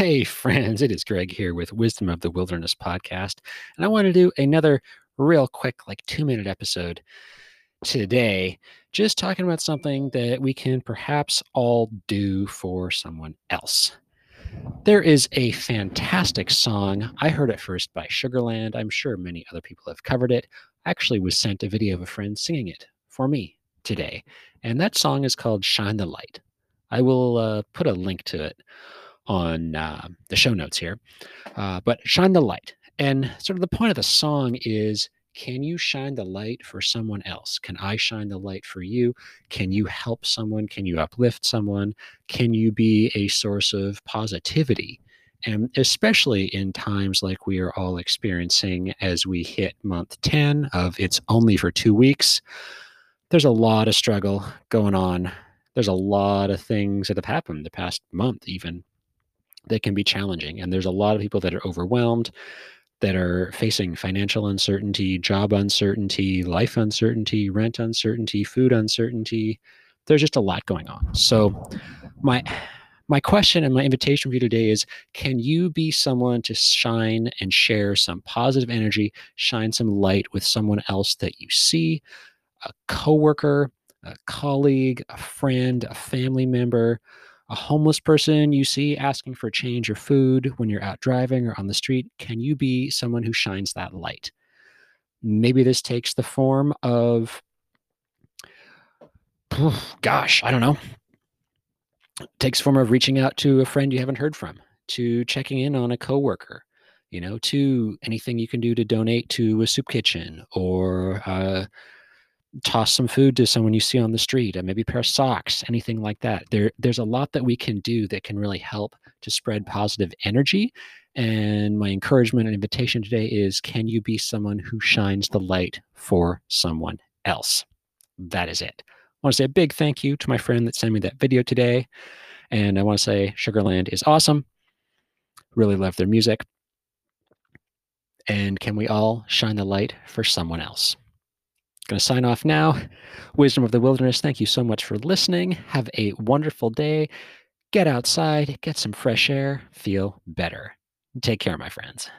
Hey, friends, it is Greg here with Wisdom of the Wilderness podcast. And I want to do another real quick, like two minute episode today, just talking about something that we can perhaps all do for someone else. There is a fantastic song. I heard it first by Sugarland. I'm sure many other people have covered it. I actually was sent a video of a friend singing it for me today. And that song is called Shine the Light. I will uh, put a link to it on uh, the show notes here. Uh, but shine the light. And sort of the point of the song is can you shine the light for someone else? Can I shine the light for you? Can you help someone? Can you uplift someone? Can you be a source of positivity? And especially in times like we are all experiencing as we hit month 10 of it's only for two weeks, there's a lot of struggle going on. There's a lot of things that have happened the past month, even that can be challenging. And there's a lot of people that are overwhelmed, that are facing financial uncertainty, job uncertainty, life uncertainty, rent uncertainty, food uncertainty. There's just a lot going on. So, my my question and my invitation for you today is can you be someone to shine and share some positive energy, shine some light with someone else that you see, a coworker, a colleague, a friend, a family member, a homeless person you see asking for change or food when you're out driving or on the street, can you be someone who shines that light? Maybe this takes the form of, gosh, I don't know. It takes form of reaching out to a friend you haven't heard from, to checking in on a coworker, you know, to anything you can do to donate to a soup kitchen or uh, toss some food to someone you see on the street, and maybe a pair of socks, anything like that. There, there's a lot that we can do that can really help to spread positive energy. And my encouragement and invitation today is can you be someone who shines the light for someone else? That is it. I want to say a big thank you to my friend that sent me that video today. And I want to say Sugarland is awesome. Really love their music. And can we all shine the light for someone else? Going to sign off now. Wisdom of the Wilderness, thank you so much for listening. Have a wonderful day. Get outside, get some fresh air, feel better. Take care, my friends.